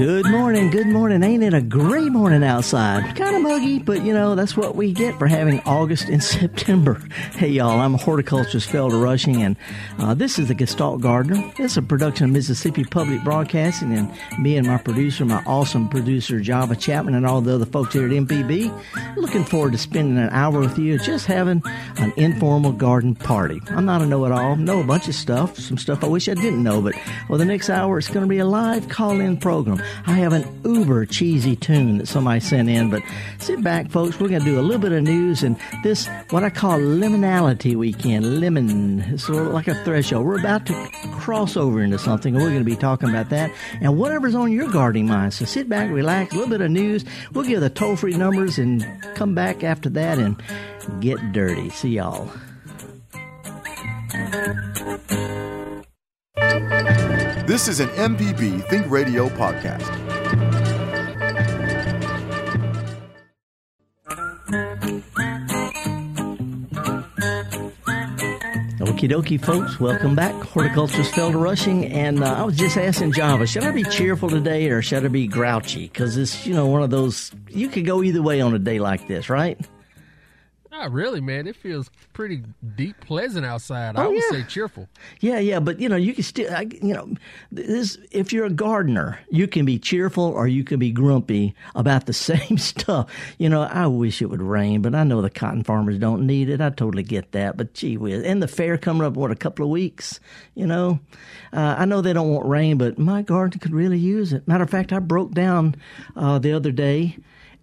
Good morning, good morning. Ain't it a great morning outside? Kind of muggy, but you know, that's what we get for having August and September. Hey y'all, I'm horticulturist Felder Rushing, and uh, this is the Gestalt Gardener. It's a production of Mississippi Public Broadcasting, and me and my producer, my awesome producer Java Chapman, and all the other folks here at MPB. Looking forward to spending an hour with you, just having an informal garden party. I'm not a know-it-all, know a bunch of stuff, some stuff I wish I didn't know, but well, the next hour it's going to be a live call-in program. I have an uber cheesy tune that somebody sent in, but sit back, folks. We're going to do a little bit of news and this, what I call liminality weekend. Lemon, it's sort of like a threshold. We're about to cross over into something, and we're going to be talking about that and whatever's on your gardening mind. So sit back, relax, a little bit of news. We'll give the toll free numbers and come back after that and get dirty. See y'all. This is an MPB Think Radio podcast. Okie dokie, folks. Welcome back. Horticulturist Felder Rushing. And uh, I was just asking Java, should I be cheerful today or should I be grouchy? Because it's, you know, one of those, you could go either way on a day like this, right? Not really, man. It feels pretty deep, pleasant outside. Oh, I would yeah. say cheerful. Yeah, yeah, but you know, you can still, I, you know, this. If you're a gardener, you can be cheerful or you can be grumpy about the same stuff. You know, I wish it would rain, but I know the cotton farmers don't need it. I totally get that. But gee whiz, and the fair coming up what a couple of weeks. You know, uh, I know they don't want rain, but my garden could really use it. Matter of fact, I broke down uh, the other day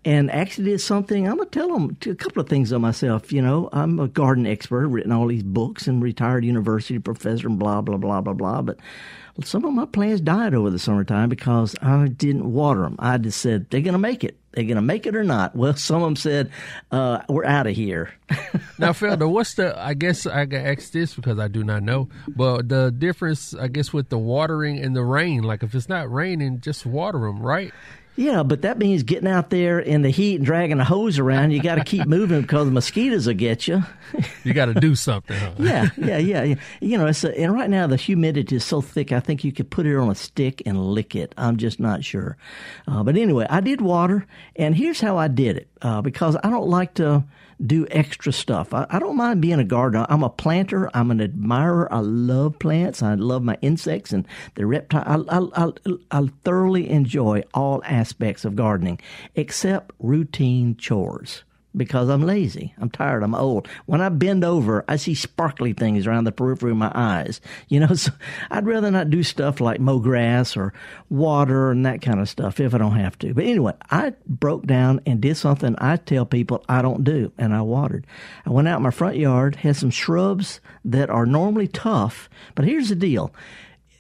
and actually did something. I'm gonna tell them a couple of things on myself. You know, I'm a garden expert, written all these books, and retired university professor, and blah blah blah blah blah. But some of my plants died over the summertime because I didn't water them. I just said they're gonna make it. They're gonna make it or not. Well, some of them said uh, we're out of here. now, Felder, what's the? I guess I can ask this because I do not know. But the difference, I guess, with the watering and the rain. Like if it's not raining, just water them, right? Yeah, but that means getting out there in the heat and dragging a hose around. You got to keep moving because the mosquitoes will get you. you got to do something. Huh? yeah, yeah, yeah, yeah. You know, it's a, and right now the humidity is so thick. I think you could put it on a stick and lick it. I'm just not sure. Uh, but anyway, I did water, and here's how I did it uh, because I don't like to do extra stuff. I, I, don't mind being a gardener. I'm a planter. I'm an admirer. I love plants. I love my insects and the reptile. I, I, I, I thoroughly enjoy all aspects of gardening except routine chores because I'm lazy. I'm tired. I'm old. When I bend over, I see sparkly things around the periphery of my eyes. You know, so I'd rather not do stuff like mow grass or water and that kind of stuff if I don't have to. But anyway, I broke down and did something I tell people I don't do, and I watered. I went out in my front yard, had some shrubs that are normally tough, but here's the deal.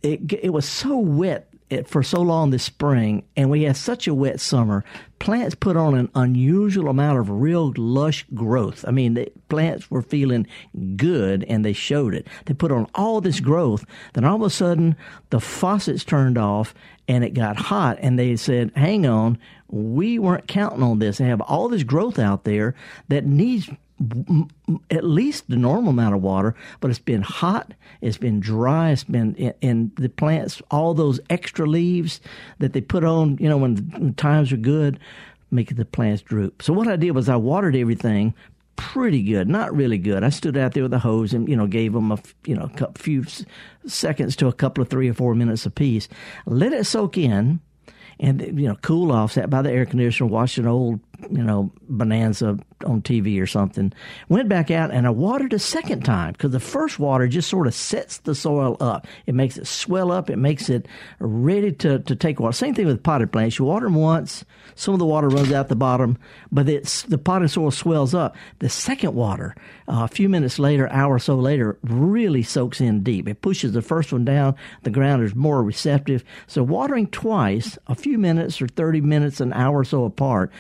It, it was so wet for so long this spring, and we had such a wet summer, plants put on an unusual amount of real lush growth. I mean, the plants were feeling good, and they showed it. They put on all this growth. Then all of a sudden, the faucets turned off, and it got hot, and they said, "Hang on, we weren't counting on this. They have all this growth out there that needs at least the normal amount of water, but it's been hot, it's been dry, it's been in, the plants, all those extra leaves that they put on, you know, when, when times are good, make the plants droop. So what I did was I watered everything pretty good, not really good. I stood out there with a hose and, you know, gave them a, you know, a few seconds to a couple of three or four minutes apiece. Let it soak in and you know cool off sat by the air conditioner watched an old you know, bonanza on TV or something. Went back out and I watered a second time because the first water just sort of sets the soil up. It makes it swell up. It makes it ready to, to take water. Same thing with potted plants. You water them once, some of the water runs out the bottom, but it's, the potted soil swells up. The second water, uh, a few minutes later, hour or so later, really soaks in deep. It pushes the first one down. The ground is more receptive. So watering twice, a few minutes or 30 minutes, an hour or so apart,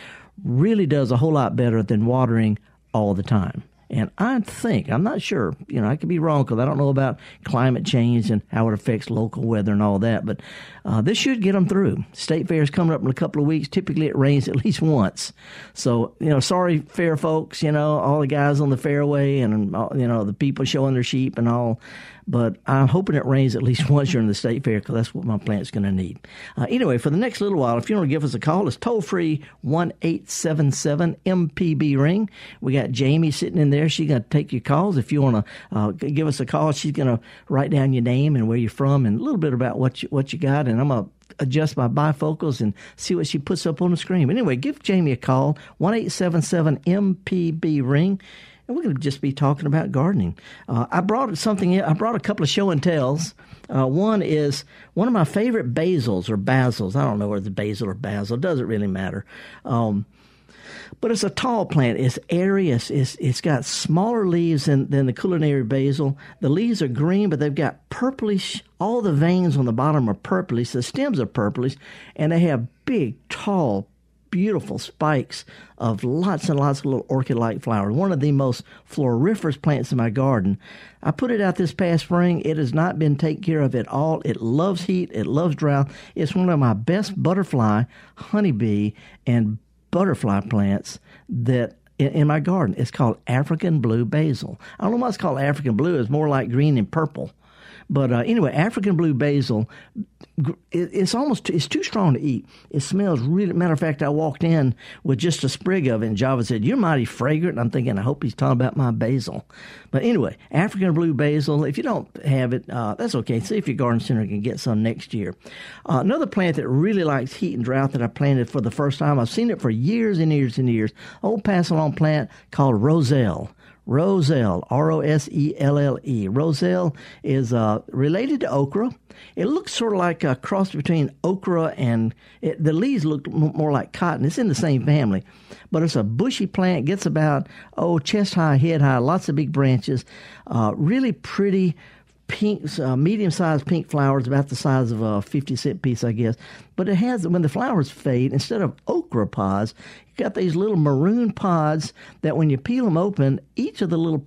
really does a whole lot better than watering all the time. And I think, I'm not sure, you know, I could be wrong because I don't know about climate change and how it affects local weather and all that, but uh, this should get them through. State Fair is coming up in a couple of weeks. Typically it rains at least once. So, you know, sorry, fair folks, you know, all the guys on the fairway and, uh, you know, the people showing their sheep and all but I'm hoping it rains at least once during the state fair because that's what my plant's going to need. Uh, anyway, for the next little while, if you want to give us a call, it's toll free one eight seven seven MPB ring. We got Jamie sitting in there. She's going to take your calls. If you want to uh, give us a call, she's going to write down your name and where you're from and a little bit about what you, what you got, and I'm going to adjust my bifocals and see what she puts up on the screen. Anyway, give Jamie a call, one eight seven seven MPB ring and we're going to just be talking about gardening. Uh, I brought something. I brought a couple of show and tells. Uh, one is one of my favorite basils or basils. I don't know whether it's basil or basil. It doesn't really matter. Um, but it's a tall plant. It's airy. It's, it's, it's got smaller leaves than, than the culinary basil. The leaves are green, but they've got purplish. All the veins on the bottom are purplish. The stems are purplish, and they have big, tall, beautiful spikes of lots and lots of little orchid-like flowers. One of the most floriferous plants in my garden. I put it out this past spring. It has not been taken care of at all. It loves heat. It loves drought. It's one of my best butterfly, honeybee, and butterfly plants that in, my garden. It's called African blue basil. I don't know why it's called African blue. It's more like green and purple. But uh, anyway, African blue basil, it's almost it's too strong to eat. It smells really. Matter of fact, I walked in with just a sprig of it, and Java said, "You're mighty fragrant." And I'm thinking, I hope he's talking about my basil. But anyway, African blue basil. If you don't have it, uh, that's okay. See if your garden center can get some next year. Uh, another plant that really likes heat and drought that I planted for the first time. I've seen it for years and years and years. Old pass along plant called Roselle. Roselle, R O S E L L E. Roselle is uh, related to okra. It looks sort of like a cross between okra and it, the leaves look more like cotton. It's in the same family, but it's a bushy plant. Gets about oh chest high, head high, lots of big branches. Uh, really pretty pink, uh, medium sized pink flowers, about the size of a 50 cent piece, I guess. But it has, when the flowers fade, instead of okra pods, you got these little maroon pods that when you peel them open, each of the little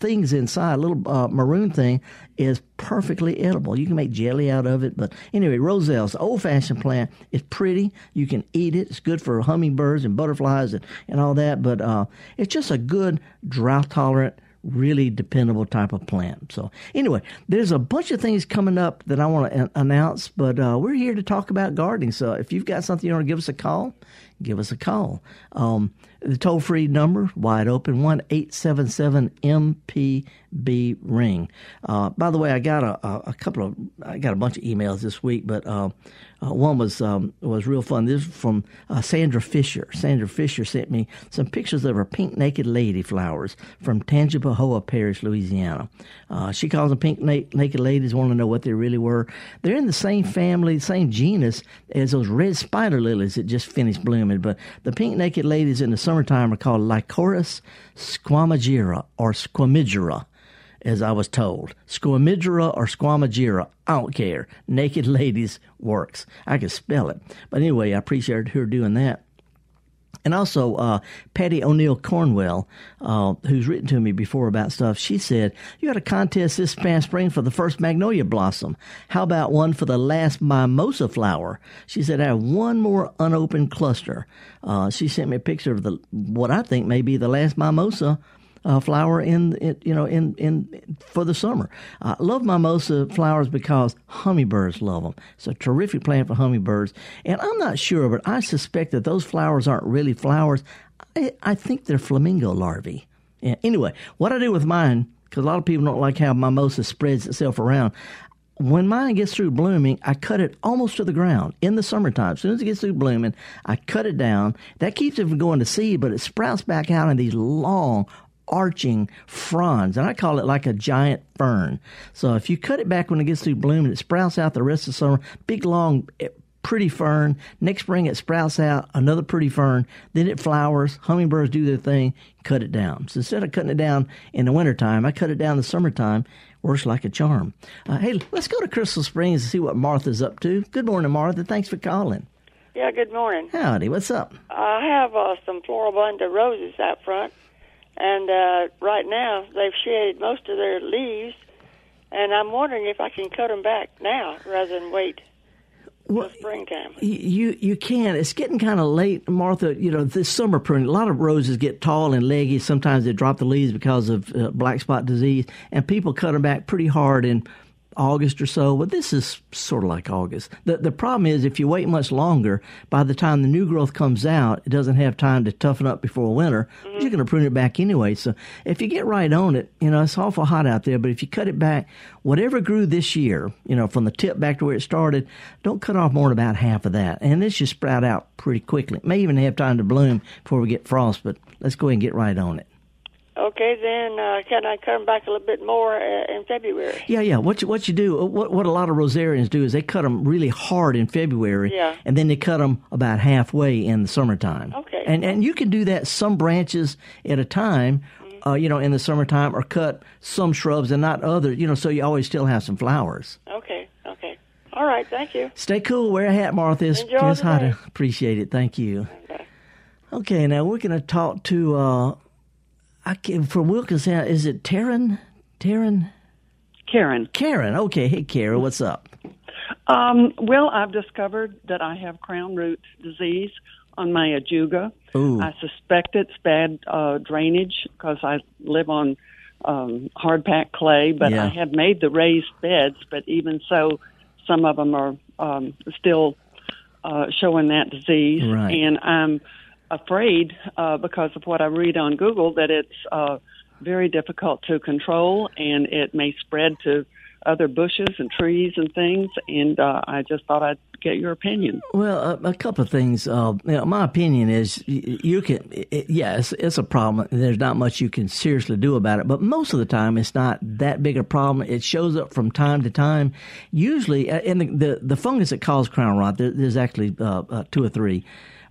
things inside, little uh, maroon thing, is perfectly edible. You can make jelly out of it. But anyway, Roselle's old fashioned plant. It's pretty. You can eat it. It's good for hummingbirds and butterflies and, and all that. But uh, it's just a good drought tolerant really dependable type of plant. So anyway, there's a bunch of things coming up that I want to announce, but uh, we're here to talk about gardening. So if you've got something you want to give us a call, give us a call. Um, the toll free number, wide open, 1 877 MPB ring. Uh, by the way, I got a, a, couple of, I got a bunch of emails this week, but uh, uh, one was um, was real fun. This is from uh, Sandra Fisher. Sandra Fisher sent me some pictures of her pink naked lady flowers from Tangipahoa Parish, Louisiana. Uh, she calls them pink na- naked ladies. Want to know what they really were? They're in the same family, same genus as those red spider lilies that just finished blooming. But the pink naked ladies in the summertime are called Lycoris squamigera or squamigera as I was told. Squamigera or squamigera, I don't care. Naked Ladies works. I can spell it. But anyway, I appreciate her doing that. And also, uh, Patty O'Neill Cornwell, uh, who's written to me before about stuff, she said, You had a contest this past spring for the first magnolia blossom. How about one for the last mimosa flower? She said, I have one more unopened cluster. Uh, she sent me a picture of the what I think may be the last mimosa uh, flower in, in, you know in in for the summer. I love mimosa flowers because hummingbirds love them. It's a terrific plant for hummingbirds, and I'm not sure, but I suspect that those flowers aren't really flowers. I, I think they're flamingo larvae. Yeah, anyway, what I do with mine because a lot of people don't like how mimosa spreads itself around when mine gets through blooming, I cut it almost to the ground in the summertime. As soon as it gets through blooming, I cut it down. That keeps it from going to seed, but it sprouts back out in these long, arching fronds, and I call it like a giant fern. So if you cut it back when it gets through bloom and it sprouts out the rest of the summer, big long eh, pretty fern. Next spring it sprouts out another pretty fern. Then it flowers. Hummingbirds do their thing. Cut it down. So instead of cutting it down in the wintertime, I cut it down in the summertime. Works like a charm. Uh, hey, let's go to Crystal Springs and see what Martha's up to. Good morning, Martha. Thanks for calling. Yeah, good morning. Howdy. What's up? I have uh, some Floribunda roses out front and uh, right now they've shed most of their leaves, and I'm wondering if I can cut them back now rather than wait Well, springtime. You you can. It's getting kind of late, Martha. You know, this summer pruning. A lot of roses get tall and leggy. Sometimes they drop the leaves because of uh, black spot disease, and people cut them back pretty hard in August or so. But this is sort of like August. The the problem is if you wait much longer, by the time the new growth comes out, it doesn't have time to toughen up before winter. You're going to prune it back anyway. So if you get right on it, you know it's awful hot out there. But if you cut it back, whatever grew this year, you know from the tip back to where it started, don't cut off more than about half of that, and this should sprout out pretty quickly. May even have time to bloom before we get frost. But let's go ahead and get right on it. Okay, then uh, can I cut them back a little bit more uh, in February? Yeah, yeah. What you, what you do, uh, what what a lot of rosarians do is they cut them really hard in February, Yeah. and then they cut them about halfway in the summertime. Okay. And and you can do that some branches at a time, Mm-hmm. uh, you know, in the summertime, or cut some shrubs and not others, you know, so you always still have some flowers. Okay, okay. All right, thank you. Stay cool, wear a hat, Martha. It's, Enjoy it's hot. Appreciate it. Thank you. Okay. Okay, now we're going to talk to uh, I can, from Wilkinson. Is it Taryn? Taryn? Karen. Karen. Okay. Hey, Karen. What's up? Um, well, I've discovered that I have crown root disease on my ajuga. Ooh. I suspect it's bad uh, drainage because I live on um, hard packed clay, but Yeah. I have made the raised beds. But even so, some of them are um, still uh, showing that disease, Right. and I'm afraid uh, because of what I read on Google that it's uh, very difficult to control, and it may spread to other bushes and trees and things. And uh, I just thought I'd get your opinion. Well, a, a couple of things. Uh, you know, my opinion is you can, it, it's, a problem. There's not much you can seriously do about it, but most of the time it's not that big a problem. It shows up from time to time. Usually, uh, and the, the, the fungus that cause crown rot, there, there's actually uh, uh, two or three.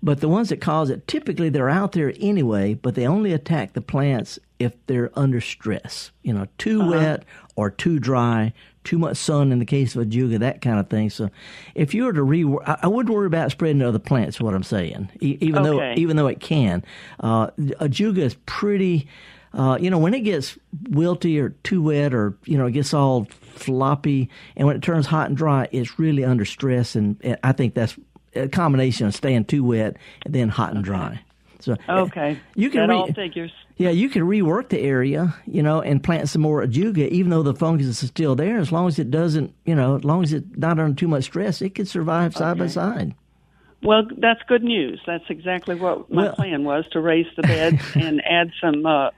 But the ones that cause it, typically they're out there anyway, but they only attack the plants if they're under stress. You know, too wet or too dry, too much sun in the case of ajuga, that kind of thing. So, if you were to re, I, wouldn't worry about spreading to other plants. What I'm saying, e- even though even though it can, uh, ajuga is pretty. Uh, you know, when it gets wilty or too wet, or you know, it gets all floppy, and when it turns hot and dry, it's really under stress, and, and I think that's a combination of staying too wet and then hot and dry. So Okay, you can that re- all figures. yeah, you can rework the area, you know, and plant some more ajuga, even though the fungus is still there. As long as it doesn't, you know, as long as it's not under too much stress, it can survive side by side. Well, that's good news. That's exactly what my Well- plan was to raise the beds and add some. Uh,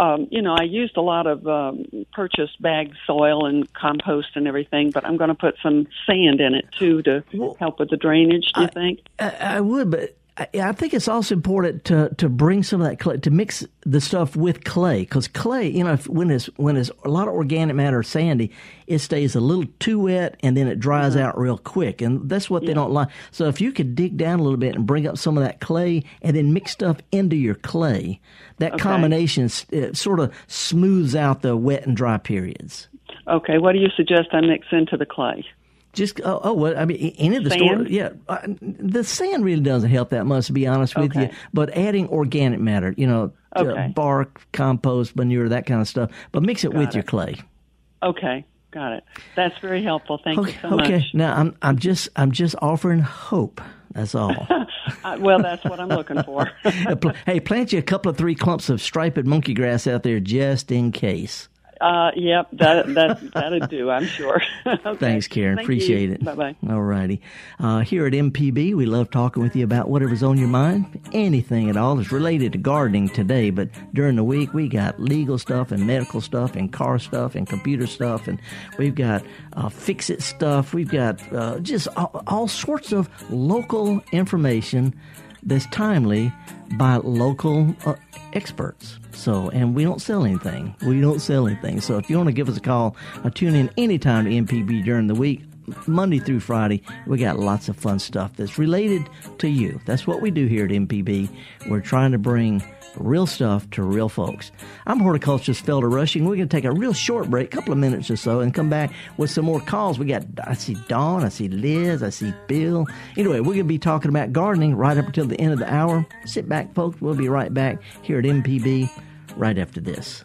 um, you know, I used a lot of um, purchased bag soil and compost and everything, but I'm going to put some sand in it too to Well, help with the drainage. Do you think? I, I would, but I, I think it's also important to to bring some of that clay to mix the stuff with clay because clay, you know, if, when it's when it's a lot of organic matter sandy, it stays a little too wet and then it dries mm-hmm. out real quick, and that's what they don't like. So if you could dig down a little bit and bring up some of that clay and then mix stuff into your clay, that combination it sort of smooths out the wet and dry periods. Okay. What do you suggest I mix into the clay? Just oh, oh well, I mean, any of the store, yeah, uh, the sand really doesn't help that much, to be honest with you. But adding organic matter, you know, uh, bark, compost, manure, that kind of stuff, but mix it with Got your clay. Okay. Got it. That's very helpful. Thank Okay, you so okay. much. Now I'm I'm just I'm just offering hope. That's all. Uh, well, that's what I'm looking for. Hey, plant you a couple of three clumps of striped monkey grass out there just in case. Uh, yep, that that that'd do. I'm sure. okay. Thanks, Karen. Thank Appreciate you. it. Bye bye. All righty. Uh, here at MPB, we love talking with you about whatever's on your mind, anything at all that's related to gardening today. But during the week, we got legal stuff and medical stuff and car stuff and computer stuff, and we've got uh, fix it stuff. We've got uh, just all, all sorts of local information that's timely by local uh, experts. So, and we don't sell anything. We don't sell anything. So, if you want to give us a call, uh, tune in anytime to MPB during the week. Monday through Friday, we got lots of fun stuff that's related to you. That's what we do here at MPB. We're trying to bring real stuff to real folks. I'm horticulturist Felder Rushing. We're going to take a real short break, a couple of minutes or so, and come back with some more calls. We got, I see Dawn, I see Liz, I see Bill. Anyway, we're going to be talking about gardening right up until the end of the hour. Sit back, folks. We'll be right back here at MPB right after this.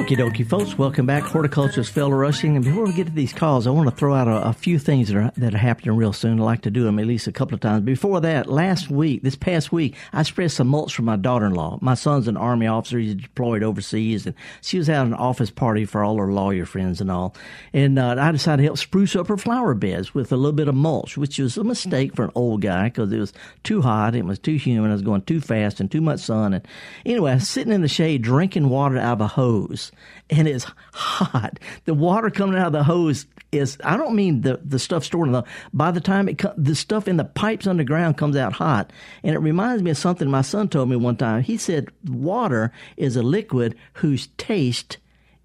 Okie dokie, folks. Welcome back. Horticulturist Felder Rushing. And before we get to these calls, I want to throw out a, a, few things that are, that are happening real soon. I like to do them at least a couple of times. Before that, last week, this past week, I spread some mulch for my daughter in law. My son's an Army officer. He's deployed overseas. And she was at an office party for all her lawyer friends and all. And uh, I decided to help spruce up her flower beds with a little bit of mulch, which was a mistake for an old guy because it was too hot. It was too humid. I was going too fast and too much sun. And anyway, I was sitting in the shade drinking water out of a hose and it's hot. The water coming out of the hose is, I don't mean the, the stuff stored in the, by the time it, the stuff in the pipes underground comes out hot. And it reminds me of something my son told me one time. He said, water is a liquid whose taste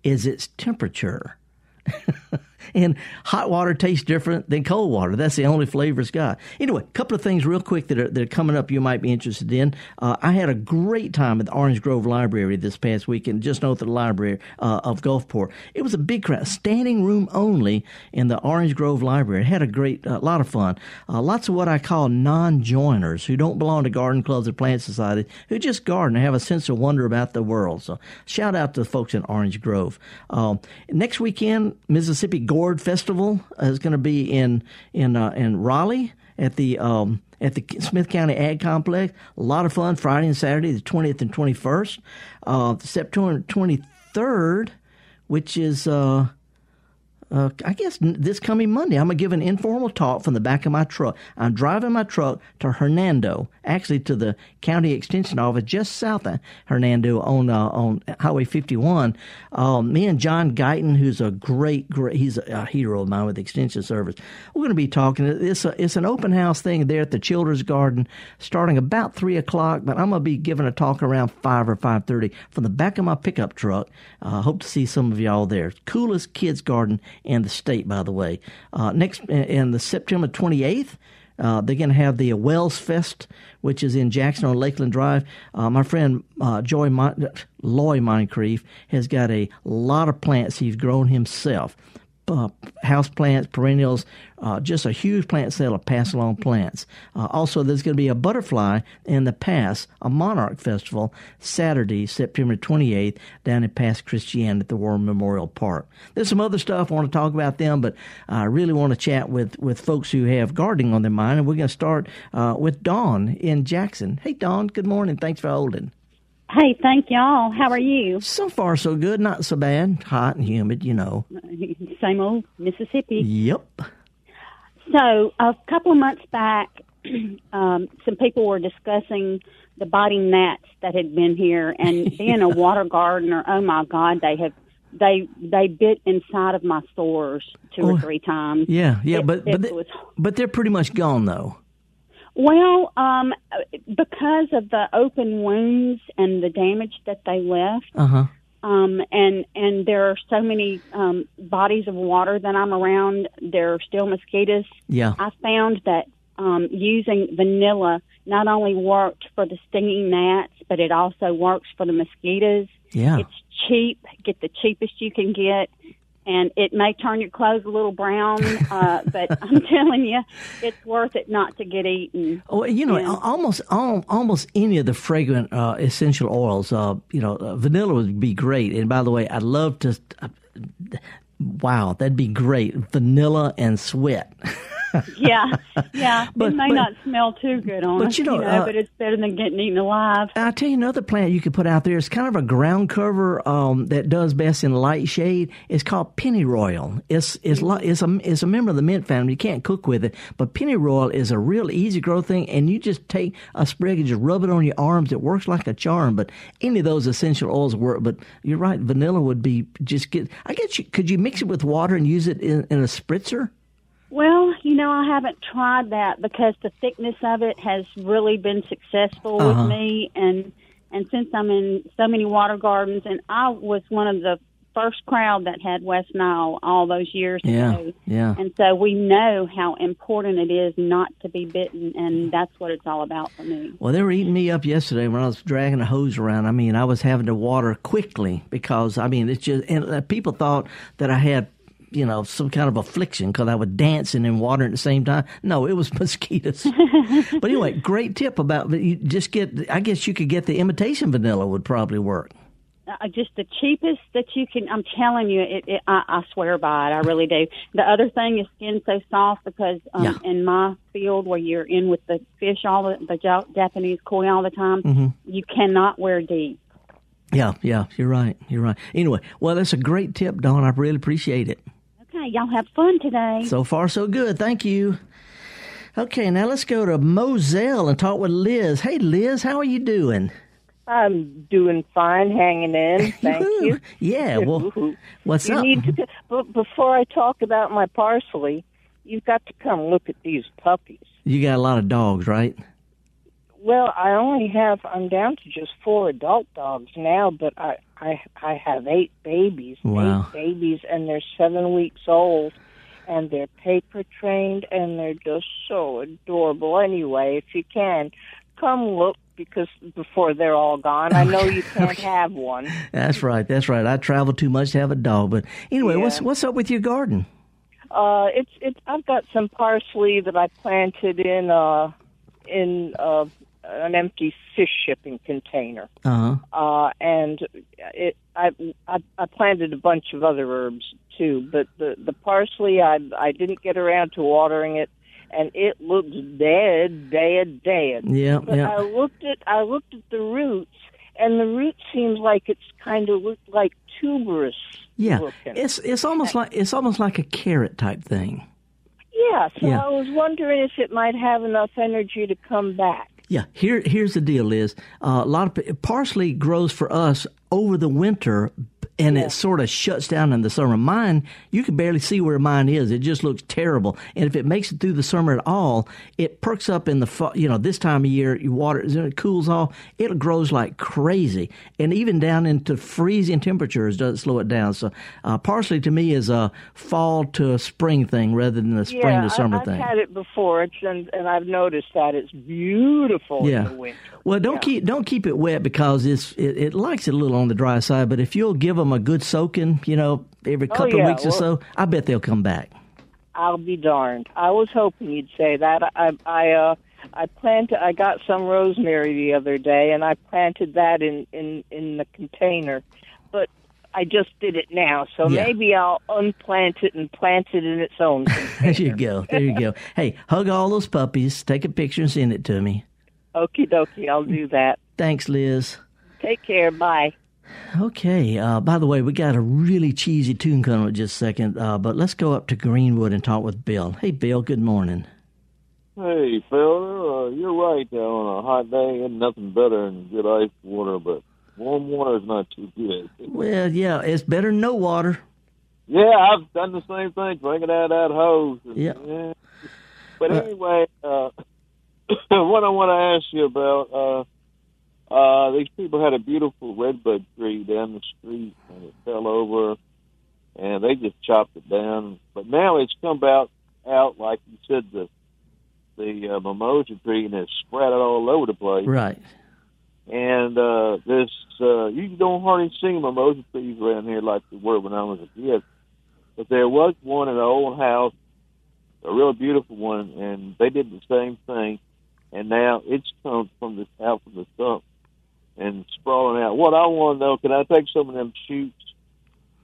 is its temperature. and hot water tastes different than cold water. That's the only flavor it's got. Anyway, a couple of things real quick that are, that are coming up you might be interested in. Uh, I had a great time at the Orange Grove Library this past weekend, just north of the library uh, of Gulfport. It was a big crowd, standing room only in the Orange Grove Library. It had a great, a uh, lot of fun. Uh, lots of what I call non-joiners who don't belong to garden clubs or plant societies, who just garden and have a sense of wonder about the world. So shout out to the folks in Orange Grove. Um, next weekend, Mississippi Gourd Festival is going to be in in uh, in Raleigh at the um, at the Smith County Ag Complex. A lot of fun Friday and Saturday, the twentieth and twenty first. Uh, September twenty third, which is uh, uh, I guess this coming Monday, I'm going to give an informal talk from the back of my truck. I'm driving my truck to Hernando, actually to the county extension office just south of Hernando on uh, on Highway 51. Um, me and John Guyton, who's a great, great, he's a, hero of mine with the Extension Service. We're going to be talking. It's a, it's an open house thing there at the Children's Garden, starting about three o'clock. But I'm going to be giving a talk around five or five thirty from the back of my pickup truck. I uh, hope to see some of y'all there. Coolest kids garden in the state, by the way. Uh, next, in the September 28th, uh, they're going to have the Wells Fest, which is in Jackson on Lakeland Drive. Uh, my friend uh, Joy Mon- Loy Moncrief has got a lot of plants he's grown himself uh, house plants, perennials, uh, just a huge plant sale of pass along plants. Uh, also, there's going to be a butterfly in the Pass, a monarch festival, Saturday, September 28th, down in Pass Christian at the War Memorial Park. There's some other stuff I want to talk about them, but I really want to chat with, with folks who have gardening on their mind, and we're going to start uh, with Dawn in Jackson. Hey, Dawn, good morning. Thanks for holding. Hey, thank y'all. How are you? So far, so good. Not so bad. Hot and humid, you know. Same old Mississippi. Yep. So, a couple of months back, um, some people were discussing the biting gnats that had been here, and being a water gardener, oh my God, they have they they bit inside of my stores two oh, or three times. Yeah, yeah, it, but but they, was, but they're pretty much gone though. Well, um, because of the open wounds and the damage that they left, uh-huh. um, and and there are so many um, bodies of water that I'm around. There are still mosquitoes. Yeah, I found that um, using vanilla not only worked for the stinging gnats, but it also works for the mosquitoes. Yeah, it's cheap. Get the cheapest you can get, and it may turn your clothes a little brown, uh, but I'm telling you, it's worth it not to get eaten. Oh, you know, and, almost almost any of the fragrant uh, essential oils, uh, you know, uh, vanilla would be great. And by the way, I'd love to. Uh, wow, that'd be great. Vanilla and sweat. yeah, yeah. But, it may but, not smell too good on but us, you know, you know uh, but it's better than getting eaten alive. I'll tell you another plant you could put out there. It's kind of a ground cover um, that does best in light shade. It's called pennyroyal. It's it's it's a it's a member of the mint family. You can't cook with it, but pennyroyal is a real easy grow thing, and you just take a sprig and just rub it on your arms. It works like a charm. But any of those essential oils work. But you're right, vanilla would be just get. I guess you could you mix it with water and use it in, in a spritzer. Well, know, I haven't tried that because the thickness of it has really been successful uh-huh. with me, and and since I'm in so many water gardens, and I was one of the first crowd that had West Nile all those years Yeah, ago. yeah. And so we know how important it is not to be bitten, and that's what it's all about for me. Well, they were eating me up yesterday when I was dragging a hose around. I mean, I was having to water quickly because I mean, it's just and uh, people thought that I had you know some kind of affliction because I was dancing and watering at the same time. No, it was mosquitoes. but anyway, great tip about you just get. I guess you could get the imitation vanilla would probably work. uh, just the cheapest that you can. I'm telling you, it, it, I, I swear by it. I really do. The other thing is skin so soft because um, Yeah. in my field where you're in with the fish all the, the Japanese koi all the time, Mm-hmm. you cannot wear DEET. Yeah, yeah, you're right. You're right. Anyway, well, that's a great tip, Dawn. I really appreciate it. Okay, y'all have fun today. So far, so good. Thank you. Okay, now let's go to Moselle and talk with Liz. Hey, Liz, how are you doing? I'm doing fine, hanging in. Thank you. Yeah, well, what's you up? need to. But before I talk about my parsley, you've got to come look at these puppies. You got a lot of dogs, right? Well, I only have. I'm down to just four adult dogs now, but I I I have eight babies. Wow. Eight babies, and they're seven weeks old, and they're paper trained, and they're just so adorable. Anyway, if you can, come look because before they're all gone, I know you can't have one. That's right. That's right. I travel too much to have a dog, but anyway, what's what's up with your garden? Uh, it's it's. I've got some parsley that I planted in uh in uh an empty fish shipping container. Uh huh. Uh, and it I, I I planted a bunch of other herbs too, but the the parsley I I didn't get around to watering it, and it looks dead, dead, dead. Yeah, But yeah. I looked at I looked at the roots, and the root seems like it's kind of look like tuberous. Yeah, looking. it's it's almost like it's almost like a carrot type thing. Yeah, so Yeah. I was wondering if it might have enough energy to come back. Yeah, here here's the deal, is Uh, a lot of parsley grows for us over the winter, and it sort of shuts down in the summer. Mine, you can barely see where mine is. It just looks terrible. And if it makes it through the summer at all, it perks up in the fa- you know this time of year. You water it, it cools off. It grows like crazy, and even down into freezing temperatures doesn't slow it down. So uh, parsley to me is a fall to a spring thing rather than a spring yeah, to summer I, I've thing. had it before, it's, and and I've noticed that it's beautiful Yeah. in the winter. Well, don't Yeah. keep don't keep it wet because it's it, it likes it a little on the dry side. But if you'll give them a good soaking, you know, every Oh, couple yeah, of weeks or so, I bet they'll come back. I'll be darned. I was hoping you'd say that. I I uh I planted. I got some rosemary the other day, and I planted that in in in the container, but. I just did it now, so Yeah. maybe I'll unplant it and plant it in its own. There you go. There you go. Hey, hug all those puppies, take a picture, and send it to me. Okie dokie, I'll do that. Thanks, Liz. Take care. Bye. Okay. Uh, by the way, we got a really cheesy tune coming up in just a second, uh, but let's go up to Greenwood and talk with Bill. Hey, Bill. Good morning. Hey, Phil, uh, you're right. Uh, on a hot day, ain't nothing better than good ice water, but warm water is not too good. Well, yeah, it's better than no water. Yeah, I've done the same thing, drinking out of that hose. Yeah. But Well- anyway, uh, what I want to ask you about, uh, these people had a beautiful redbud tree down the street, and it fell over, and they just chopped it down. But now it's come out, out like you said, the the uh, mimosa tree, and it's spread all over the place. Right. And uh, this, uh, you don't hardly see mimosa trees around here like there were when I was a kid. But there was one in an old house, a real beautiful one, and they did the same thing. And now it's come from the out from the stump and sprawling out. What I want to know, can I take some of them shoots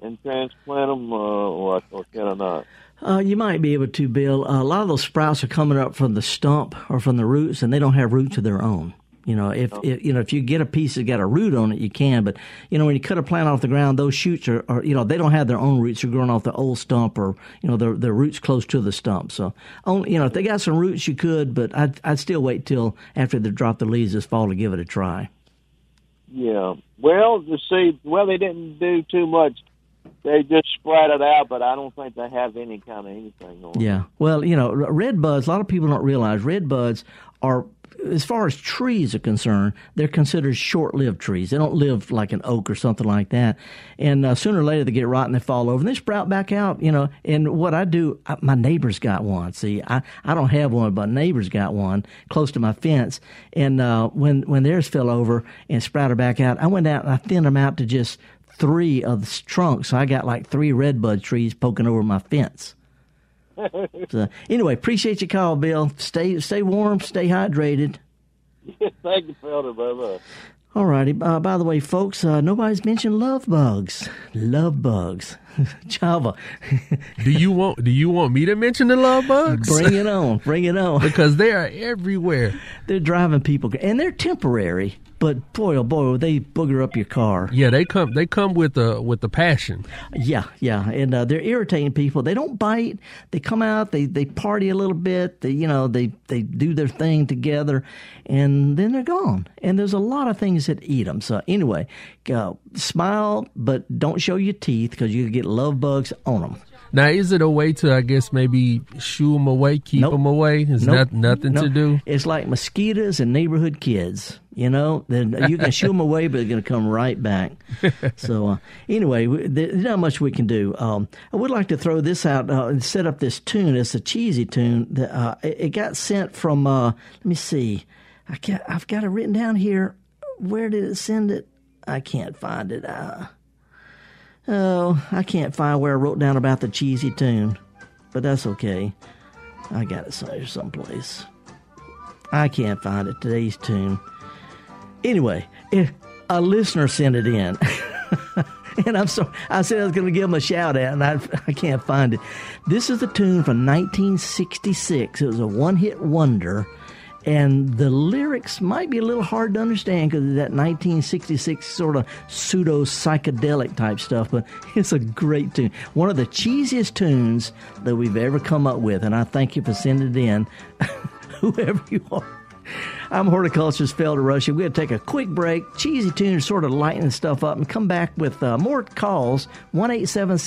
and transplant them, uh, or, or can I not? Uh, you might be able to, Bill. Uh, a lot of those sprouts are coming up from the stump or from the roots, and they don't have roots of their own. You know, if, if you know if you get a piece that's got a root on it, you can. But you know, when you cut a plant off the ground, those shoots are, are you know they don't have their own roots. They're growing off the old stump, or you know their their roots close to the stump. So, only you know if they got some roots, you could. But I'd I'd still wait till after they drop the leaves this fall to give it a try. Yeah. Well, the see, Well, they didn't do too much. They just spread it out, but I don't think they have any kind of anything on. Yeah. Well, you know, red buds. A lot of people don't realize red buds are as far as trees are concerned, they're considered short-lived trees. They don't live like an oak or something like that. And uh, sooner or later, they get rotten, they fall over, and they sprout back out. You know. And what I do, I, my neighbor's got one. See, I I don't have one, but neighbor's got one close to my fence. And uh, when when theirs fell over and sprouted back out, I went out and I thinned them out to just three of the trunks. So I got like three redbud trees poking over my fence. So anyway, appreciate your call, Bill. Stay stay warm, stay hydrated. Thank you, Felder. Bye bye. All righty. Uh, by the way, folks, uh, nobody's mentioned love bugs. Love bugs. Java. do you want Do you want me to mention the love bugs? Bring it on. Bring it on. because they are everywhere. They're driving people, and they're temporary. But boy, oh boy, they booger up your car. Yeah, they come. They come with the with the passion. Yeah, yeah, and uh, they're irritating people. They don't bite. They come out. They they party a little bit. They you know they they do their thing together, and then they're gone. And there's a lot of things that eat them. So anyway, uh, smile, but don't show your teeth because you get love bugs on them. Now, is it a way to, I guess, maybe shoo them away, keep nope. them away? Is nope. not nothing nope. to do? It's like mosquitoes and neighborhood kids. You know, then you can shoo them away, but they're going to come right back. so, uh, anyway, there's not much we can do. Um, I would like to throw this out uh, and set up this tune. It's a cheesy tune. That, uh, it, it, got sent from. Uh, let me see. I can't, I've got it written down here. Where did it send it? I can't find it. Uh, oh, I can't find where I wrote down about the cheesy tune, but that's okay. I got it somewhere someplace. I can't find it. Today's tune. Anyway, a listener sent it in. and I'm sorry, I said I was going to give him a shout out, and I, I can't find it. This is a tune from 1966. It was a one hit wonder, and the lyrics might be a little hard to understand because of that 1966 sort of pseudo psychedelic type stuff, but it's a great tune. One of the cheesiest tunes that we've ever come up with, and I thank you for sending it in, whoever you are. I'm horticulturist Felder Rushing. We're going to take a quick break, cheesy tune, sort of lighten stuff up, and come back with uh, more calls. One eight seven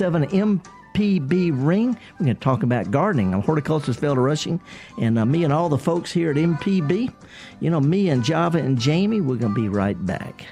MPB ring. We're going to talk about gardening. I'm horticulturist Felder Rushing, and uh, me and all the folks here at MPB. You know, me and Java and Jamie. We're going to be right back.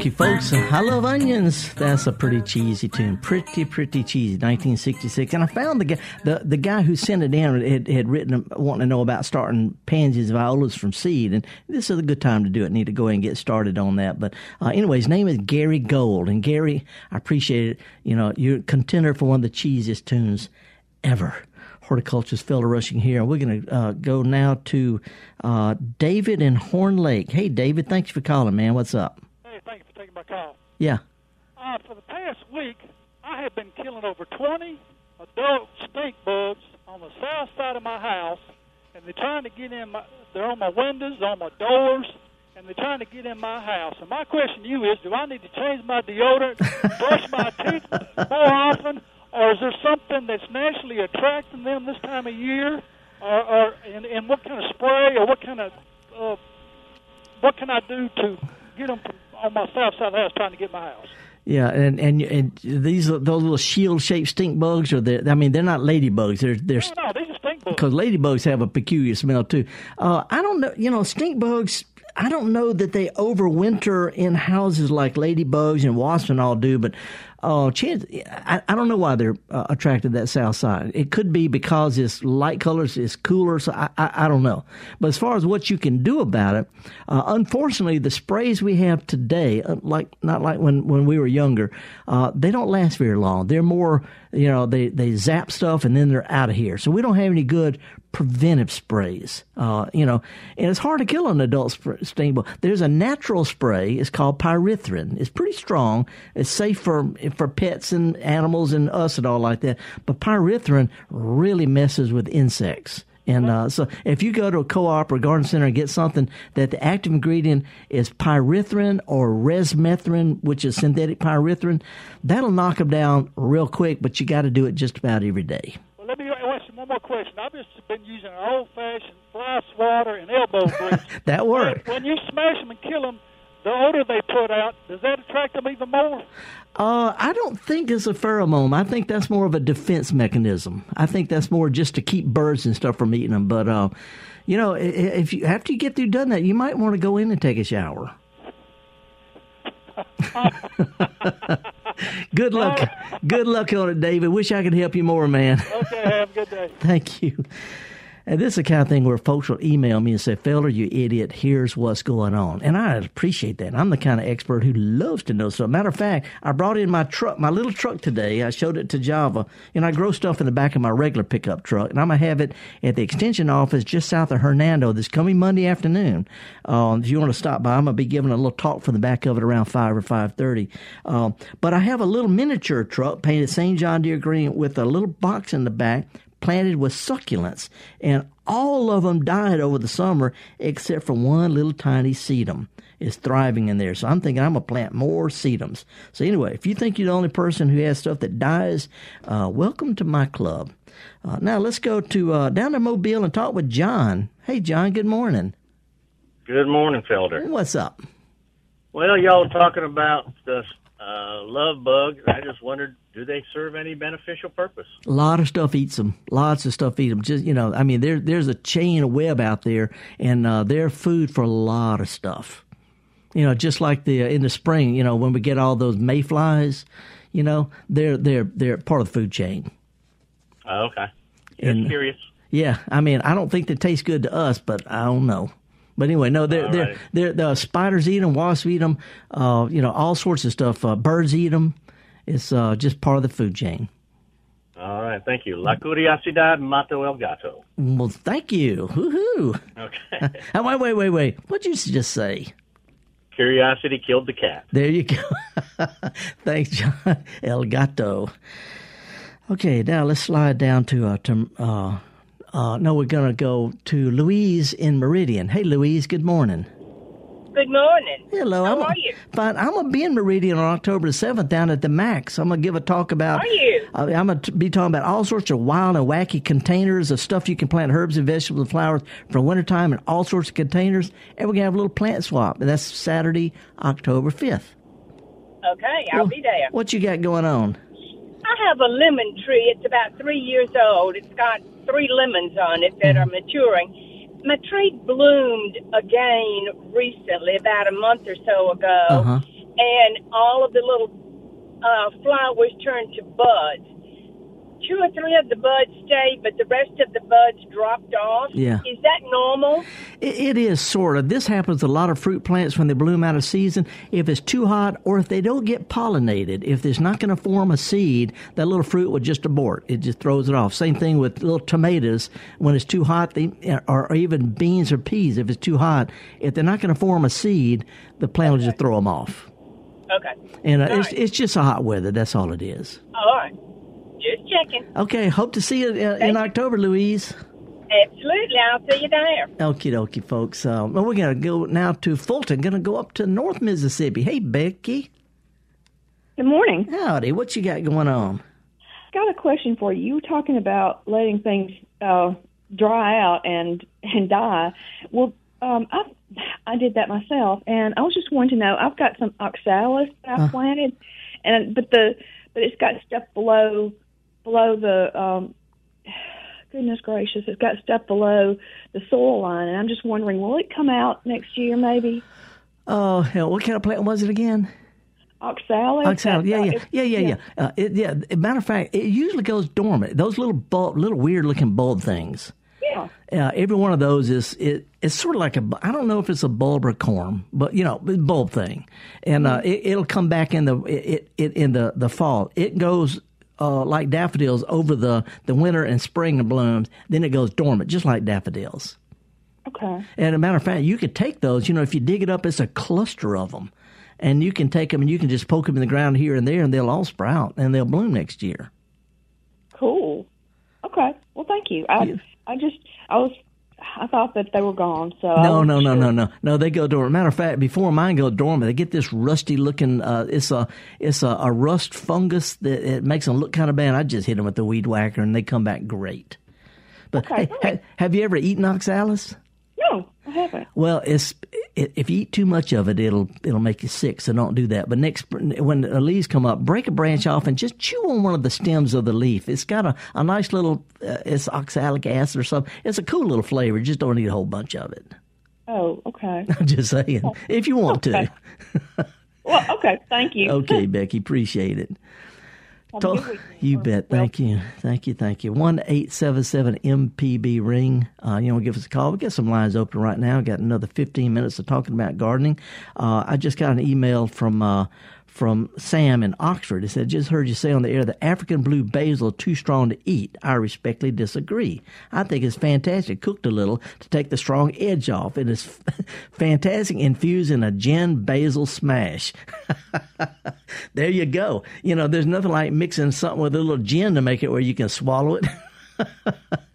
Dokie, folks. I love onions. That's a pretty cheesy tune. Pretty, pretty cheesy. 1966. And I found the guy, the, the guy who sent it in had, had written, wanting to know about starting pansies, and violas from seed. And this is a good time to do it. Need to go ahead and get started on that. But uh, anyway, his name is Gary Gold. And Gary, I appreciate it. You know, you're a contender for one of the cheesiest tunes ever horticulturist Felder Rushing here. We're going to uh, go now to uh, David in Horn Lake. Hey, David, thanks for calling, man. What's up? Hey, thank you for taking my call. Yeah. Uh, for the past week, I have been killing over 20 adult stink bugs on the south side of my house, and they're trying to get in my. They're on my windows, on my doors, and they're trying to get in my house. And my question to you is: Do I need to change my deodorant, brush my teeth more often, or is there something that's naturally attracting them this time of year, or, or and, and what kind of spray or what kind of uh, what can I do to get them from, on my south side of the house trying to get my house? Yeah, and and and these those little shield shaped stink bugs are the I mean they're not ladybugs they're they're No, no, these are stink bugs. because ladybugs have a peculiar smell too. Uh, I don't know, you know, stink bugs. I don't know that they overwinter in houses like ladybugs and wasps and all do, but uh, chance, I, I don't know why they're uh, attracted to that south side. It could be because it's light colors, it's cooler, so I, I, I don't know. But as far as what you can do about it, uh, unfortunately, the sprays we have today, uh, like not like when, when we were younger, uh, they don't last very long. They're more, you know, they, they zap stuff and then they're out of here. So we don't have any good preventive sprays. Uh, you know, and it's hard to kill an adult sting bug. There's a natural spray. It's called pyrethrin. It's pretty strong. It's safe for for pets and animals and us and all like that. But pyrethrin really messes with insects. And uh, so, if you go to a co-op or garden center and get something that the active ingredient is pyrethrin or resmethrin, which is synthetic pyrethrin, that'll knock them down real quick. But you got to do it just about every day. Well, let me ask you one more question. I've just been using an old-fashioned fly swatter and elbow grease. that works. When you smash them and kill them, the odor they put out does that attract them even more? Uh, I don't think it's a pheromone. I think that's more of a defense mechanism. I think that's more just to keep birds and stuff from eating them. But uh, you know, if you after you get through done that, you might want to go in and take a shower. good luck. Good luck on it, David. Wish I could help you more, man. Okay, have a good day. Thank you. And this is the kind of thing where folks will email me and say, Feller, you idiot, here's what's going on. And I appreciate that. I'm the kind of expert who loves to know stuff. Matter of fact, I brought in my truck, my little truck today. I showed it to Java. And I grow stuff in the back of my regular pickup truck. And I'm going to have it at the extension office just south of Hernando this coming Monday afternoon. Um, if you want to stop by, I'm going to be giving a little talk from the back of it around 5 or 5.30. Um, but I have a little miniature truck painted St. John Deere green with a little box in the back planted with succulents, and all of them died over the summer except for one little tiny sedum is thriving in there. So I'm thinking I'm gonna plant more sedums. So anyway, if you think you're the only person who has stuff that dies, uh, welcome to my club. Uh, now let's go to uh, down to Mobile and talk with John. Hey, John. Good morning. Good morning, Felder. What's up? Well, y'all talking about the uh, love bug. I just wondered, do they serve any beneficial purpose? A lot of stuff eats them. Lots of stuff eat them. Just you know, I mean, there there's a chain of web out there, and uh, they're food for a lot of stuff. You know, just like the uh, in the spring, you know, when we get all those mayflies, you know, they're they're they're part of the food chain. Oh, okay. And- curious. Yeah, I mean, I don't think they taste good to us, but I don't know. But anyway, no, they're they're, they're the spiders eat them, wasps eat them, uh, you know, all sorts of stuff. Uh, birds eat them. It's uh, just part of the food chain. All right, thank you. La curiosidad mato el gato. Well, thank you. Woohoo! Okay. Wait, wait, wait, wait. What'd you just say? Curiosity killed the cat. There you go. Thanks, John. El gato. Okay, now let's slide down to uh, to uh, uh, no, we're gonna go to Louise in Meridian. Hey, Louise. Good morning. Good morning. Hello. How I'm are you? Fine. I'm gonna be in Meridian on October seventh down at the Max. I'm gonna give a talk about. Are you? Uh, I'm gonna be talking about all sorts of wild and wacky containers of stuff you can plant herbs and vegetables and flowers for wintertime and all sorts of containers. And we're gonna have a little plant swap. And that's Saturday, October fifth. Okay, I'll be there. What you got going on? I have a lemon tree. It's about three years old. It's got three lemons on it that are maturing. My tree bloomed again recently, about a month or so ago, Uh-huh. and all of the little uh, flowers turned to buds. Two or three of the buds stayed, but the rest of the buds dropped off. Yeah. Is that normal? It, it is sort of. This happens to a lot of fruit plants when they bloom out of season. If it's too hot or if they don't get pollinated, if it's not going to form a seed, that little fruit will just abort. It just throws it off. Same thing with little tomatoes. When it's too hot, they, or even beans or peas, if it's too hot, if they're not going to form a seed, the plant will just throw them off. Okay. And uh, it's, it's just a hot weather. That's all it is. All right. Just checking. Okay, hope to see you uh, in October, Louise. Absolutely. I'll see you there. Okie dokie, folks. Um, well, we're going to go now to Fulton. Going to go up to North Mississippi. Hey, Becky. Good morning. Howdy. What you got going on? Got a question for you. You were talking about letting things uh, dry out and and die. Well, um, I I did that myself, and I was just wanting to know. I've got some oxalis that I Uh. planted, and but the but it's got stuff below below the um, goodness gracious, it's got stuff below the soil line, and I'm just wondering, will it come out next year? Maybe Oh, hell. What kind of plant was it again? oxalis. Oxalis. Yeah, That's- yeah, yeah, yeah, yeah. Uh, it, yeah. Matter of fact, it usually goes dormant. Those little bulb, little weird looking bulb things. Yeah. Uh, every one of those is it, it's sort of like a I don't know if it's a bulb or corm, but you know bulb thing, and uh, it, it'll come back in the it, it in the the fall. It goes uh, like daffodils over the the winter and spring blooms. Then it goes dormant, just like daffodils. Okay. And a matter of fact, you could take those. You know, if you dig it up, it's a cluster of them, and you can take them and you can just poke them in the ground here and there, and they'll all sprout and they'll bloom next year. Cool. Okay. Well, thank you. I I just I was I thought that they were gone. So No, no, no, sure. no, no, no. They go dormant. Matter of fact, before mine go dormant, they get this rusty looking. Uh, it's a it's a, a rust fungus that it makes them look kind of bad. I just hit them with the weed whacker, and they come back great. But hey, ha- have you ever eaten oxalis? No, I haven't. Well, it's it, if you eat too much of it, it'll it'll make you sick. So don't do that. But next, when the leaves come up, break a branch off and just chew on one of the stems of the leaf. It's got a, a nice little, uh, it's oxalic acid or something. It's a cool little flavor. Just don't eat a whole bunch of it. Oh, okay. I'm just saying, if you want to. Well, okay. Thank you. Okay, Becky, appreciate it. Have a good weekend. you bet. Thank you. Thank you. Thank you. One eight seven seven MPB ring. Uh, you know, give us a call. We got some lines open right now. Got another fifteen minutes of talking about gardening. Uh, I just got an email from uh, from Sam in Oxford. He said, "Just heard you say on the air that African blue basil too strong to eat. I respectfully disagree. I think it's fantastic, cooked a little to take the strong edge off. It is fantastic infused in a gin basil smash." there you go. You know, there's nothing like mixing something with a little gin to make it where you can swallow it.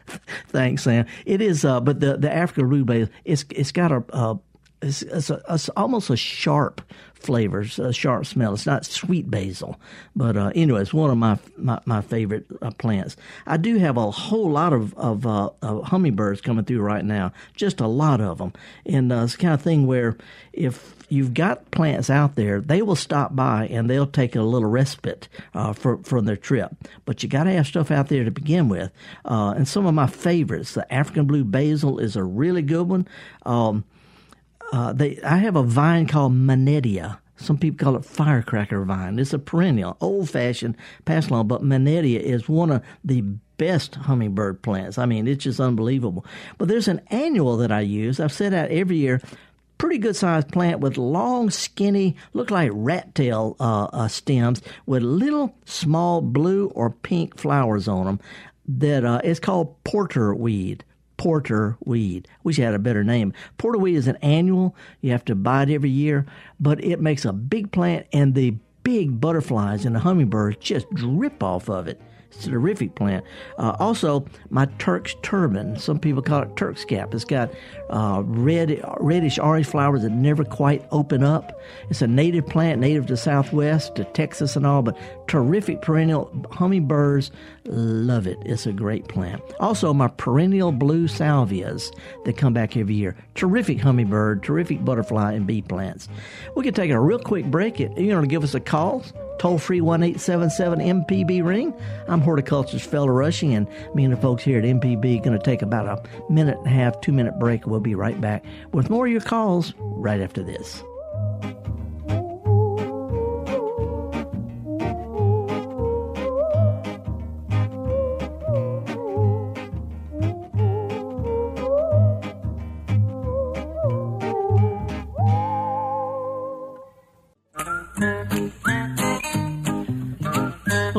Thanks, Sam. It is, uh, but the the African blue basil, it's it's got a, uh, it's, it's, a, it's almost a sharp flavor, a sharp smell. It's not sweet basil, but uh, anyway, it's one of my my, my favorite uh, plants. I do have a whole lot of of, uh, of hummingbirds coming through right now, just a lot of them, and uh, it's the kind of thing where if you've got plants out there, they will stop by and they'll take a little respite uh, for from their trip. But you got to have stuff out there to begin with. Uh, and some of my favorites, the African blue basil is a really good one. Um, uh, they, I have a vine called Manettia. Some people call it firecracker vine. It's a perennial, old fashioned, passed along, but Manettia is one of the best hummingbird plants. I mean, it's just unbelievable. But there's an annual that I use. I've set out every year pretty good sized plant with long, skinny, look like rat tail uh, uh, stems with little small blue or pink flowers on them. That uh, it's called porter weed. Porter weed. Wish I had a better name. Porter weed is an annual. You have to buy it every year, but it makes a big plant, and the big butterflies and the hummingbirds just drip off of it. It's a terrific plant. Uh, also, my Turk's turban. Some people call it Turk's cap. It's got uh, red, reddish orange flowers that never quite open up. It's a native plant, native to Southwest, to Texas and all, but terrific perennial. Hummingbirds love it. It's a great plant. Also, my perennial blue salvias that come back every year. Terrific hummingbird, terrific butterfly and bee plants. We can take a real quick break. You're going to give us a call. Toll free one eight seven seven MPB ring. I'm horticulturist Felder Rushing, and me and the folks here at MPB going to take about a minute and a half, two minute break. We'll be right back with more of your calls right after this.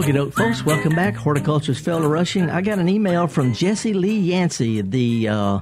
Okay, doke, folks, welcome back. Horticulturist Felder Rushing. I got an email from Jesse Lee Yancey, the uh,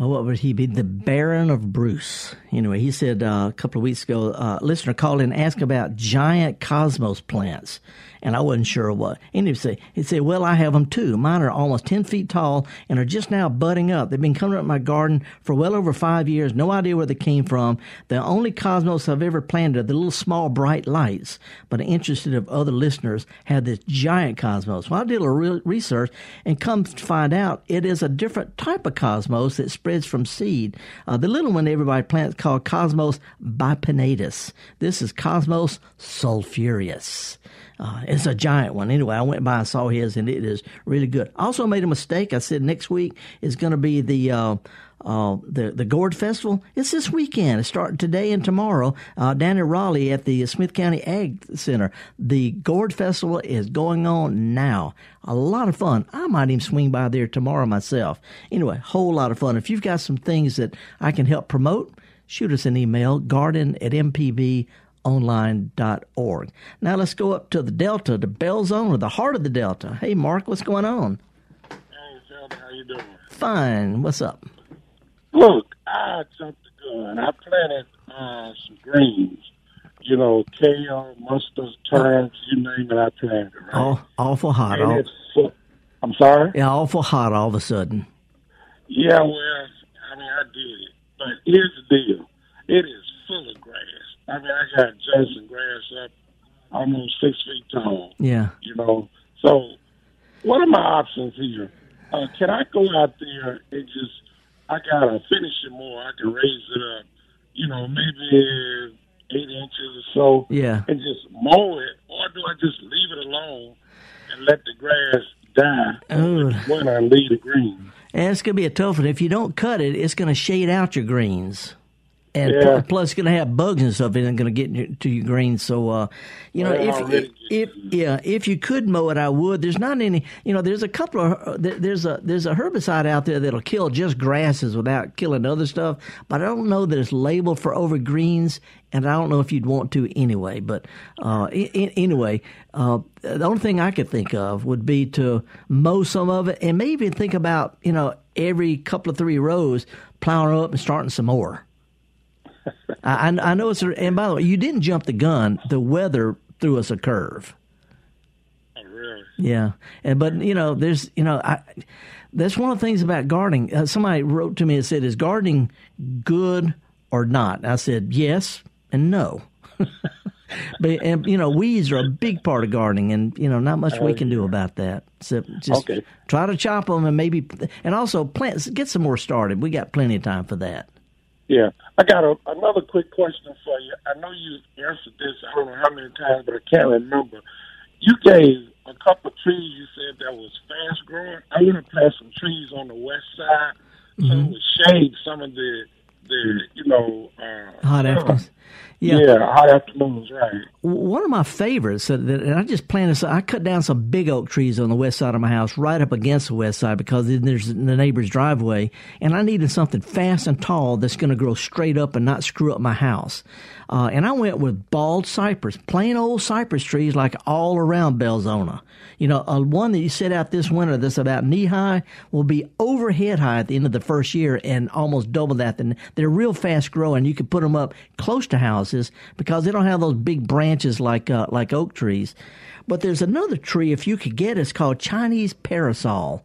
oh, what would he be? The Baron of Bruce. Anyway, he said uh, a couple of weeks ago, uh, listener called in and asked about giant cosmos plants and I wasn't sure what. And he'd say, he'd say, well, I have them too. Mine are almost 10 feet tall and are just now budding up. They've been coming up in my garden for well over five years. No idea where they came from. The only cosmos I've ever planted are the little small bright lights. But I'm interested if other listeners have this giant cosmos. Well, I did a real research and come to find out it is a different type of cosmos that spreads from seed. Uh, the little one everybody plants called Cosmos bipinnatus. This is Cosmos sulphureus. Uh, it's a giant one. Anyway, I went by and saw his, and it is really good. Also made a mistake. I said next week is going to be the uh, uh, the the Gourd Festival. It's this weekend. It's starting today and tomorrow uh, down in Raleigh at the Smith County Ag Center. The Gourd Festival is going on now. A lot of fun. I might even swing by there tomorrow myself. Anyway, whole lot of fun. If you've got some things that I can help promote, shoot us an email, garden at mpb online.org. Now let's go up to the Delta, to or the heart of the Delta. Hey, Mark, what's going on? Hey, Zelda, how you doing? Fine. What's up? Look, I jumped the gun. I planted uh, some greens. You know, kale, mustard, turnips, you name it, I planted. Right? All, awful hot. All, I'm sorry? yeah, awful hot all of a sudden. Yeah, well, I mean, I did it. But here's the deal. It is full of grass. I mean, I got Johnson grass up almost six feet tall. Yeah. You know, so what are my options here? Uh, can I go out there and just, I got to finish it more. I can raise it up, you know, maybe eight inches or so. Yeah. And just mow it, or do I just leave it alone and let the grass die Oh. when I leave the green? And it's going to be a tough one. If you don't cut it, it's going to shade out your greens. And Yeah. pl- plus, it's going to have bugs and stuff. It ain't going to get your- to your greens. So, uh, you know, Well, if, already if yeah, if you could mow it, I would. There's not any. You know, there's a couple of uh, there's a there's a herbicide out there that'll kill just grasses without killing other stuff. But I don't know that it's labeled for over greens, and I don't know if you'd want to anyway. But uh, i i anyway, uh, the only thing I could think of would be to mow some of it, and maybe think about you know every couple of three rows plowing up and starting some more. I, I know it's a, and by the way, you didn't jump the gun. The weather threw us a curve. Oh, really? Yeah, and but you know, there's you know, I that's one of the things about gardening. Uh, somebody wrote to me and said, "Is gardening good or not?" I said, "Yes and no." but and you know, weeds are a big part of gardening, and you know, not much we can do about that. So just Okay. try to chop them and maybe, and also plants. Get some more started. We got plenty of time for that. Yeah, I got a, another quick question for you. I know you answered this. I don't know how many times, but I can't remember. You gave a couple of trees. You said that was fast growing. I want to plant some trees on the west side so it would shade some of the the you know uh, Hot afternoons. Yeah. Yeah. hot afternoons, right? One of my favorites, uh, that, and I just planted. I cut down some big oak trees on the west side of my house, right up against the west side, because then there's the neighbor's driveway, and I needed something fast and tall that's going to grow straight up and not screw up my house. Uh, and I went with bald cypress, plain old cypress trees, like all around Belzoni. You know, uh, one that you set out this winter that's about knee high will be over head high at the end of the first year, and almost double that. Then they're real fast growing. You can put them up close to houses because they don't have those big branches like uh, like oak trees. But there's another tree if you could get it's called Chinese parasol.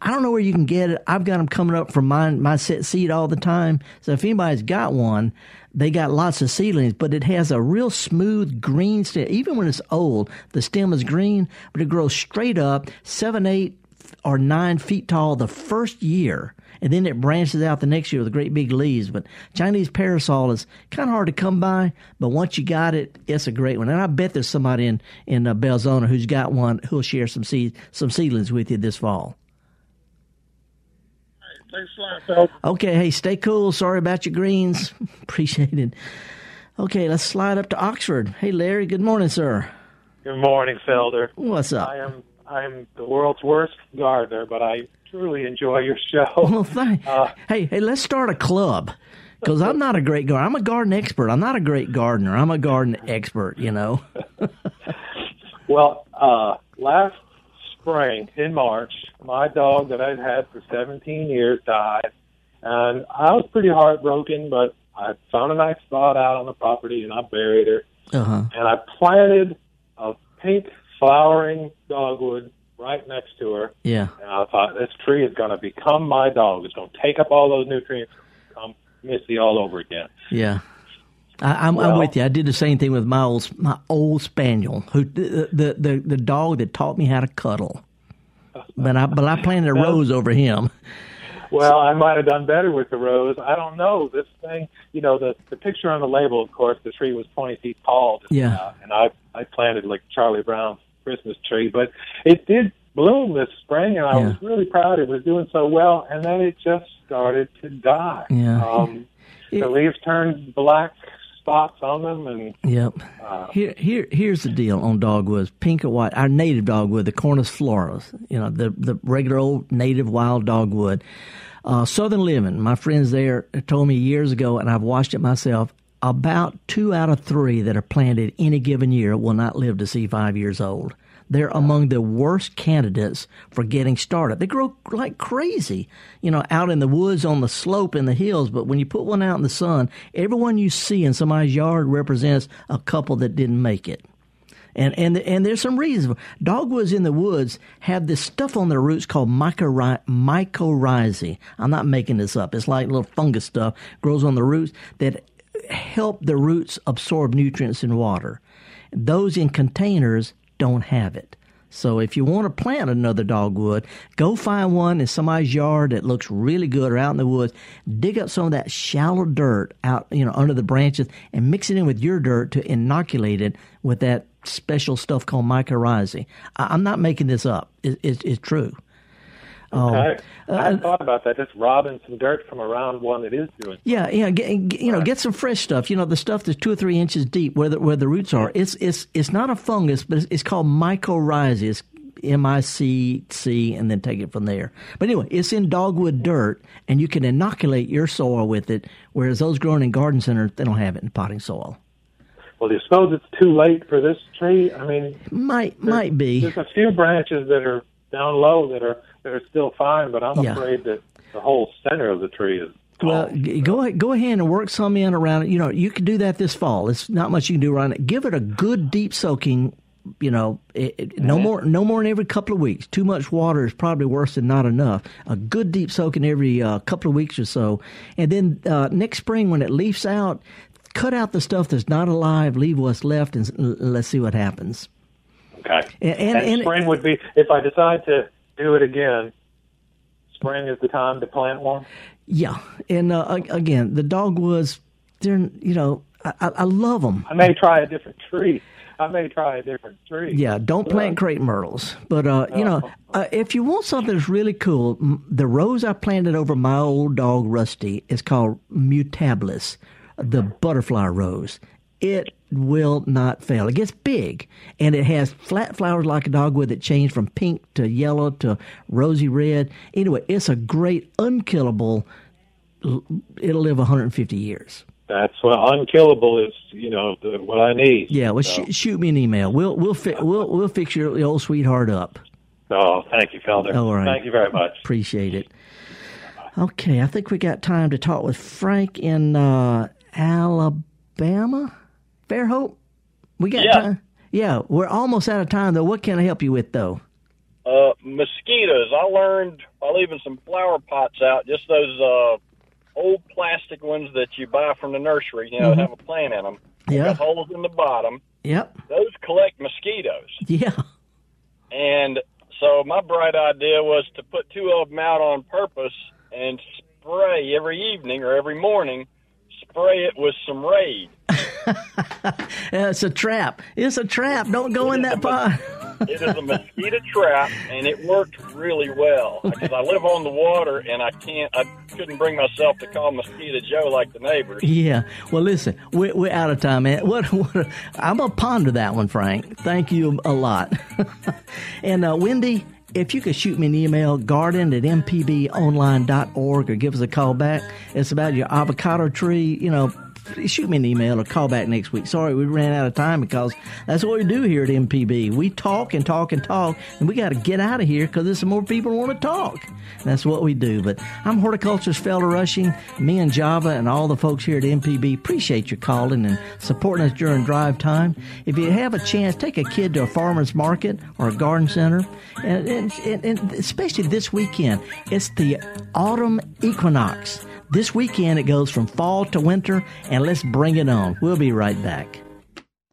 I don't know where you can get it. I've got them coming up from my my set seed all the time. So if anybody's got one, they got lots of seedlings, but it has a real smooth green stem. Even when it's old, the stem is green, but it grows straight up, seven, eight, or nine feet tall the first year. And then it branches out the next year with great big leaves. But Chinese parasol is kind of hard to come by, but once you got it, it's a great one. And I bet there's somebody in in uh, Belzoni who's got one who'll share some seed some seedlings with you this fall. Thanks a lot, Phil. Okay, hey, stay cool. Sorry about your greens. Appreciate it. Okay, let's slide up to Oxford. Hey, Larry. Good morning, sir. Good morning, Felder. What's up? I am I'm the world's worst gardener, but I truly enjoy your show. Well, thank. Uh, hey, hey, let's start a club. Because I'm not a great gardener. I'm a garden expert. I'm not a great gardener. I'm a garden expert. You know. Well, uh, last spring in March, my dog that I'd had for 17 years died, and I was pretty heartbroken. But I found a nice spot out on the property, and I buried her. Uh-huh. And I planted a pink flowering dogwood right next to her. Yeah. And I thought this tree is going to become my dog. It's going to take up all those nutrients, become Missy all over again. Yeah. I, I'm, I'm Well- with you. I did the same thing with my old my old spaniel, who the the the, the dog that taught me how to cuddle. But I but I planted a rose over him. Well, I might have done better with the rose. I don't know. This thing, you know, the the picture on the label, of course, the tree was 20 feet tall. Yeah. about, and I I planted like Charlie Brown's Christmas tree, but it did bloom this spring, and I was really proud. It was doing so well, and then it just started to die. Yeah. Um, the leaves turned black spots on them, and Yep. uh, Here, here, here's the deal on dogwoods: pink or white. Our native dogwood, the Cornus florida, you know, the the regular old native wild dogwood. Uh, Southern Living, my friends there told me years ago, and I've watched it myself. About two out of three that are planted any given year will not live to see five years old. They're among the worst candidates for getting started. They grow like crazy, you know, out in the woods on the slope in the hills. But when you put one out in the sun, everyone you see in somebody's yard represents a couple that didn't make it. And and and there's some reasons. Dogwoods in the woods have this stuff on their roots called mycorrhi- mycorrhizae. I'm not making this up. It's like little fungus stuff grows on the roots that help the roots absorb nutrients and water. Those in containers don't have it. So if you want to plant another dogwood, go find one in somebody's yard that looks really good or out in the woods. Dig up some of that shallow dirt out, you know, under the branches and mix it in with your dirt to inoculate it with that special stuff called mycorrhizae. I- I'm not making this up. It, it, it's true. Um, I, I hadn't thought about that. Just robbing some dirt from around one that is doing. Yeah, yeah, get, get- you know, get some fresh stuff. You know, the stuff that's two or three inches deep where the, where the roots are. It's it's it's not a fungus, but it's, it's called mycorrhizae. It's M I C C, and then take it from there. But anyway, it's in dogwood dirt, and you can inoculate your soil with it. Whereas those grown in garden centers, they don't have it in potting soil. Well, do you suppose it's too late for this tree? I mean, might might be. There's a few branches that are down low that are that are still fine, but I'm Yeah. afraid that the whole center of the tree is. Well, go ahead, go ahead and work some in around it. You know, you can do that this fall. It's not much you can do around it. Give it a good deep soaking. You know, it, it- no more, no more than every couple of weeks. Too much water is probably worse than not enough. A good deep soaking every uh, couple of weeks or so, and then uh, next spring when it leaves out, cut out the stuff that's not alive. Leave what's left, and let's see what happens. Okay. And- and- and- spring would be if I decide to do it again. Spring is the time to plant one. Yeah, and uh, again, the dogwoods. They're you know, I, I love them. I may try a different tree. I may try a different tree. Yeah, don't plant crepe myrtles. But uh, you know, uh, if you want something that's really cool, the rose I planted over my old dog Rusty is called Mutabilis, the butterfly rose. It will not fail. It gets big, and it has flat flowers like a dogwood that change from pink to yellow to rosy red. Anyway, it's a great unkillable. It'll live 150 years. That's what unkillable is you know the, what I need. Yeah, well, So- sh- shoot me an email. We'll we'll fi- we'll we'll fix your old sweetheart up. Oh, thank you, Felder. All right. Thank you very much. Appreciate it. Okay, I think we got time to talk with Frank in uh, Alabama. Fairhope. We got Yeah. time. Yeah, we're almost out of time though. What can I help you with though? Uh, mosquitoes. I learned by leaving some flower pots out, just those uh, old plastic ones that you buy from the nursery. You know, Mhm. have a plant in them. Yeah. Got holes in the bottom. Yep. Those collect mosquitoes. Yeah. And so my bright idea was to put two of them out on purpose and spray every evening or every morning. Spray it with some Raid. It's a trap. It's a trap. Don't go in that pot. It is a mosquito trap, and it worked really well because I live on the water, and I can't, I couldn't bring myself to call Mosquito Joe like the neighbors. Yeah. Well, listen, we're, we're out of time, man. What, what? I'm gonna ponder that one, Frank. Thank you a lot. and uh, Wendy, if you could shoot me an email, garden at mpbonline.org, or give us a call back. It's about your avocado tree. You know, shoot me an email or call back next week. Sorry, we ran out of time because that's what we do here at MPB. We talk and talk and talk, and we got to get out of here because there's some more people want to talk. That's what we do. But I'm horticulturist Felder Rushing. Me and Java and all the folks here at MPB appreciate your calling and supporting us during drive time. If you have a chance, take a kid to a farmer's market or a garden center, and, and, and especially this weekend. It's the autumn equinox. This weekend it goes from fall to winter, and let's bring it on. We'll be right back.